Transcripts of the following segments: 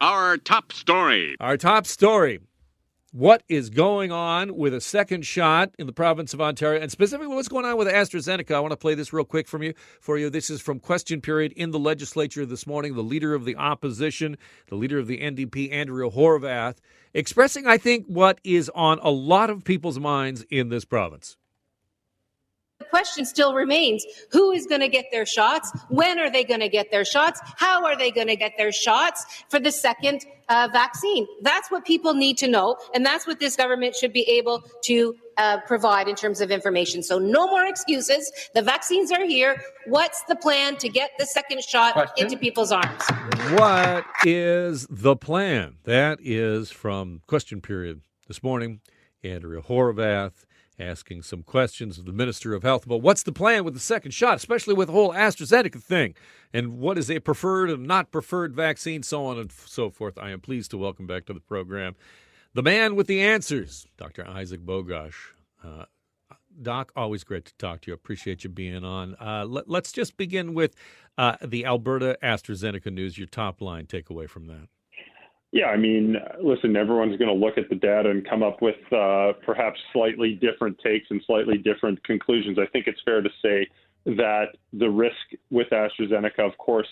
Our top story. Our top story. What is going on with a second shot in the province of Ontario, and specifically what's going on with AstraZeneca? I want to play this real quick from you for you. This is from question period in the legislature this morning. The leader of the opposition, the leader of the NDP, Andrea Horwath, expressing, I think, what is on a lot of people's minds in this province the question still remains who is going to get their shots? When are they going to get their shots? How are they going to get their shots for the second uh, vaccine? That's what people need to know, and that's what this government should be able to uh, provide in terms of information. So, no more excuses. The vaccines are here. What's the plan to get the second shot question? into people's arms? What is the plan? That is from question period this morning. Andrea Horwath asking some questions of the Minister of Health about what's the plan with the second shot, especially with the whole AstraZeneca thing, and what is a preferred and not preferred vaccine, so on and so forth. I am pleased to welcome back to the program the man with the answers, Dr. Isaac Bogoch. Uh, Doc, always great to talk to you. Appreciate you being on. Uh, let, us just begin with uh, the Alberta AstraZeneca news, your top line takeaway from that. Yeah, I mean, listen, everyone's going to look at the data and come up with uh, perhaps slightly different takes and slightly different conclusions. I think it's fair to say that the risk with AstraZeneca, of course,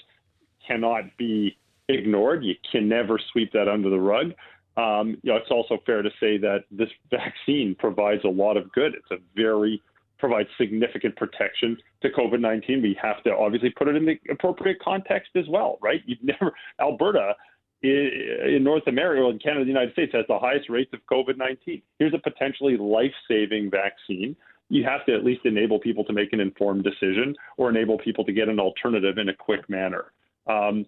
cannot be ignored. You can never sweep that under the rug. Um, you know, it's also fair to say that this vaccine provides a lot of good. It's a very provides significant protection to COVID-19. We have to obviously put it in the appropriate context as well, right? You've never Alberta in North America, in Canada, the United States has the highest rates of COVID 19. Here's a potentially life saving vaccine. You have to at least enable people to make an informed decision or enable people to get an alternative in a quick manner. Um,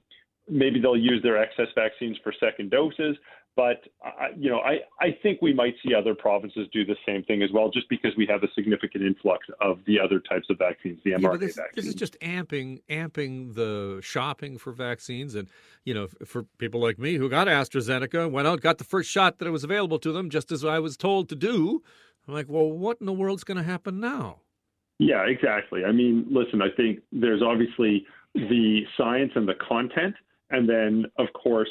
maybe they'll use their excess vaccines for second doses. But uh, you know, I, I think we might see other provinces do the same thing as well, just because we have a significant influx of the other types of vaccines, the mRNA yeah, this, vaccines. This is just amping amping the shopping for vaccines, and you know, for people like me who got AstraZeneca, went out, got the first shot that was available to them, just as I was told to do. I'm like, well, what in the world's going to happen now? Yeah, exactly. I mean, listen, I think there's obviously the science and the content, and then of course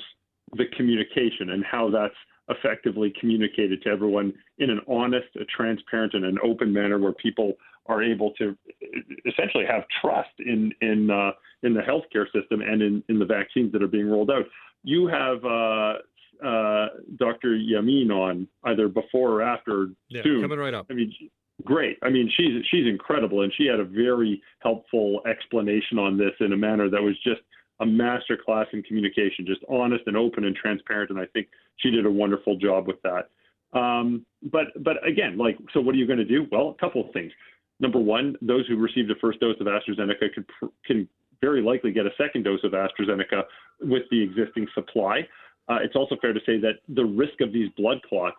the communication and how that's effectively communicated to everyone in an honest, a transparent, and an open manner where people are able to essentially have trust in in uh, in the healthcare system and in, in the vaccines that are being rolled out. You have uh, uh, Dr. Yamin on either before or after yeah, soon. Coming right up. I mean, great. I mean, she's she's incredible, and she had a very helpful explanation on this in a manner that was just a master class in communication, just honest and open and transparent. And I think she did a wonderful job with that. Um, but but again, like, so what are you going to do? Well, a couple of things. Number one, those who received a first dose of AstraZeneca can can very likely get a second dose of AstraZeneca with the existing supply. Uh, it's also fair to say that the risk of these blood clots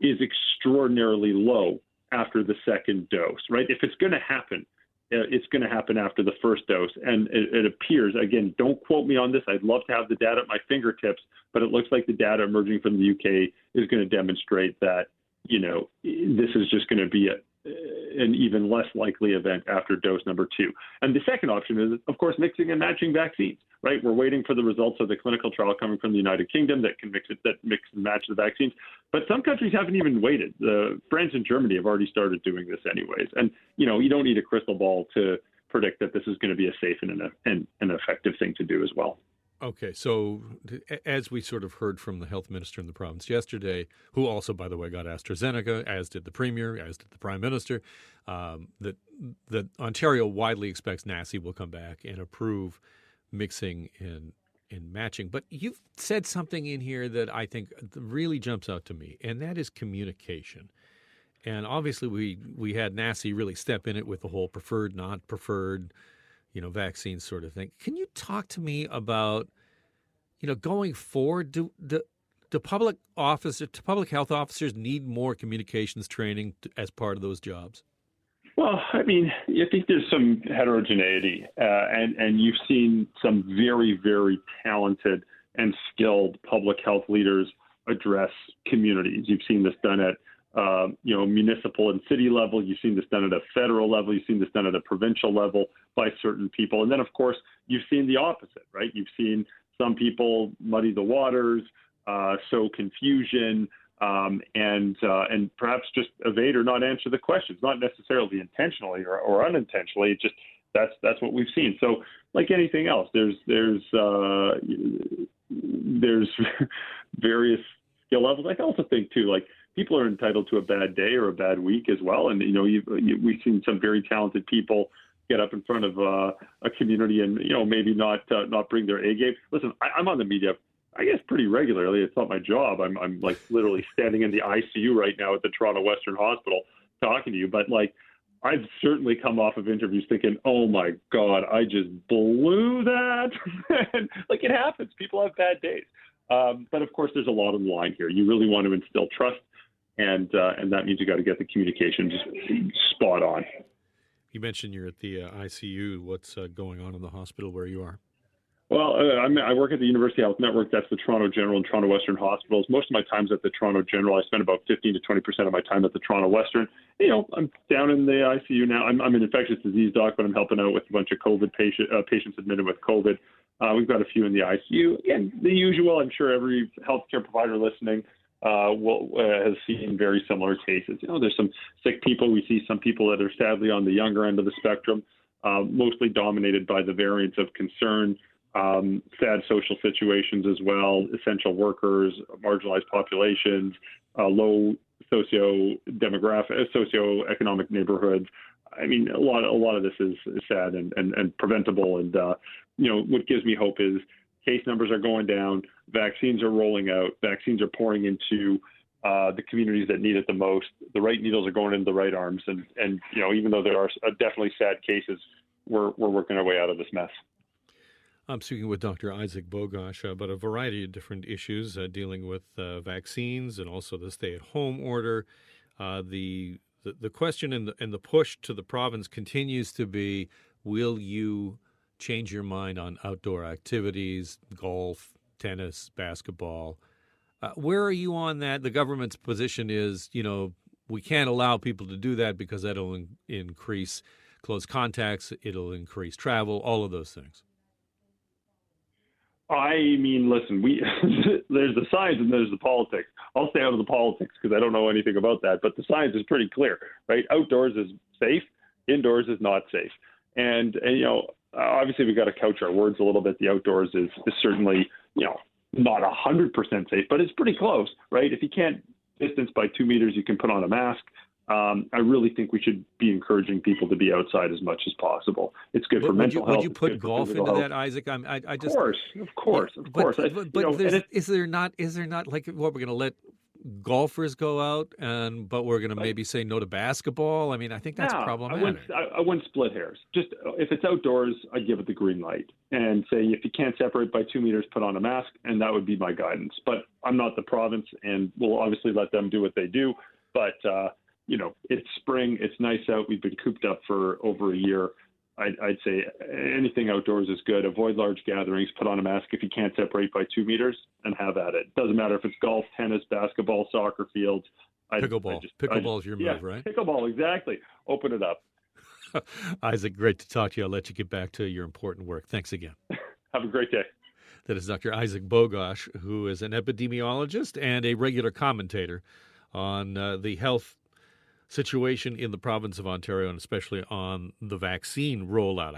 is extraordinarily low after the second dose, right? If it's going to happen, Uh, it's going to happen after the first dose. And it, it, appears, again, don't quote me on this. I'd love to have the data at my fingertips, but it looks like the data emerging from the UK is going to demonstrate that, you know, this is just going to be a, an even less likely event after dose number two. And the second option is, of course, mixing and matching vaccines. Right, we're waiting for the results of the clinical trial coming from the United Kingdom that can mix it, that mix and match the vaccines. But some countries haven't even waited. France and Germany have already started doing this, anyways. And you know, you don't need a crystal ball to predict that this is going to be a safe and an, and an effective thing to do as well. Okay, so as we sort of heard from the health minister in the province yesterday, who also, by the way, got AstraZeneca, as did the premier, as did the prime minister, um, that that Ontario widely expects NACI will come back and approve mixing and and matching. But you've said something in here that I think really jumps out to me, and that is communication. And obviously, we we had NACI really step in it with the whole preferred, not preferred you know, vaccine sort of thing. Can you talk to me about, you know, going forward? Do do, do public officers, do public health officers need more communications training as part of those jobs? Well, I mean, I think there's some heterogeneity, uh, and and you've seen some very very talented and skilled public health leaders address communities. You've seen this done at uh, you know, municipal and city level. You've seen this done at a federal level. You've seen this done at a provincial level by certain people. And then, of course, you've seen the opposite, right? You've seen some people muddy the waters, uh, sow confusion, um, and uh, and perhaps just evade or not answer the questions, not necessarily intentionally or, or unintentionally. Just that's that's what we've seen. So, like anything else, there's there's uh, there's various skill levels. I also think too, like people are entitled to a bad day or a bad week as well. And you know, you, you, we've seen some very talented people get up in front of uh, a community and you know maybe not uh, not bring their A game. Listen, I, I'm on the media. I guess pretty regularly. It's not my job. I'm I'm like literally standing in the ICU right now at the Toronto Western Hospital talking to you. But like, I've certainly come off of interviews thinking, "Oh my God, I just blew that." like it happens. People have bad days. Um, but of course, there's a lot on the line here. You really want to instill trust and uh, and that means you got to get the communication just spot on. You mentioned you're at the uh, ICU. What's uh, going on in the hospital where you are? Well, uh, i work at the University Health Network. That's the Toronto General and Toronto Western hospitals. Most of my time's at the Toronto General. I spend about 15 to 20 percent of my time at the Toronto Western. You know, I'm down in the ICU now. I'm, I'm an infectious disease doc, but I'm helping out with a bunch of COVID patient, uh, patients admitted with COVID. Uh, we've got a few in the ICU. Again, the usual. I'm sure every healthcare provider listening uh, will, uh, has seen very similar cases. You know, there's some sick people. We see some people that are sadly on the younger end of the spectrum, uh, mostly dominated by the variants of concern. Um, sad social situations as well, essential workers, marginalized populations, uh, low socio demographic, socioeconomic neighborhoods. I mean, a lot, a lot of this is, is sad and, and, and preventable. And uh, you know, what gives me hope is case numbers are going down, vaccines are rolling out, vaccines are pouring into uh, the communities that need it the most. The right needles are going into the right arms, and and you know even though there are uh, definitely sad cases, we're we're working our way out of this mess. I'm speaking with Dr. Isaac Bogoch about a variety of different issues uh, dealing with uh, vaccines and also the stay-at-home order. Uh, the, the the question and the and the push to the province continues to be: Will you change your mind on outdoor activities, golf, tennis, basketball. Uh, where are you on that? The government's position is, you know, we can't allow people to do that because that'll in- increase close contacts, it'll increase travel, all of those things. I mean, listen, we there's the science and there's the politics. I'll stay out of the politics because I don't know anything about that, but the science is pretty clear, right? Outdoors is safe, indoors is not safe. And, and you know, obviously we've got to couch our words a little bit. The outdoors is, is certainly, you know, not a hundred percent safe, but it's pretty close, right? If you can't distance by two meters, you can put on a mask. Um, I really think we should be encouraging people to be outside as much as possible. It's good for mental you, health. Would you put golf into health. that, Isaac? I'm, I, I just, of course, of course, of but, course. But, I, but know, is there not? Is there not like what we're going to let golfers go out, and but we're going to maybe say no to basketball. I mean, I think that's yeah, problematic. I wouldn't, I, I wouldn't split hairs. Just if it's outdoors, I give it the green light and say if you can't separate by two meters, put on a mask, and that would be my guidance. But I'm not the province, and we'll obviously let them do what they do. But uh, you know, it's spring, it's nice out. We've been cooped up for over a year. I'd, I'd, say anything outdoors is good. Avoid large gatherings. Put on a mask if you can't separate by two meters, and have at it. Doesn't matter if it's golf, tennis, basketball, soccer fields. I, pickleball. I just, pickleball is your yeah, move, right? Pickleball, exactly. Open it up. Isaac, great to talk to you. I'll let you get back to your important work. Thanks again. have a great day. That is Dr. Isaac Bogoch, who is an epidemiologist and a regular commentator on uh, the health situation in the province of Ontario and especially on the vaccine rollout.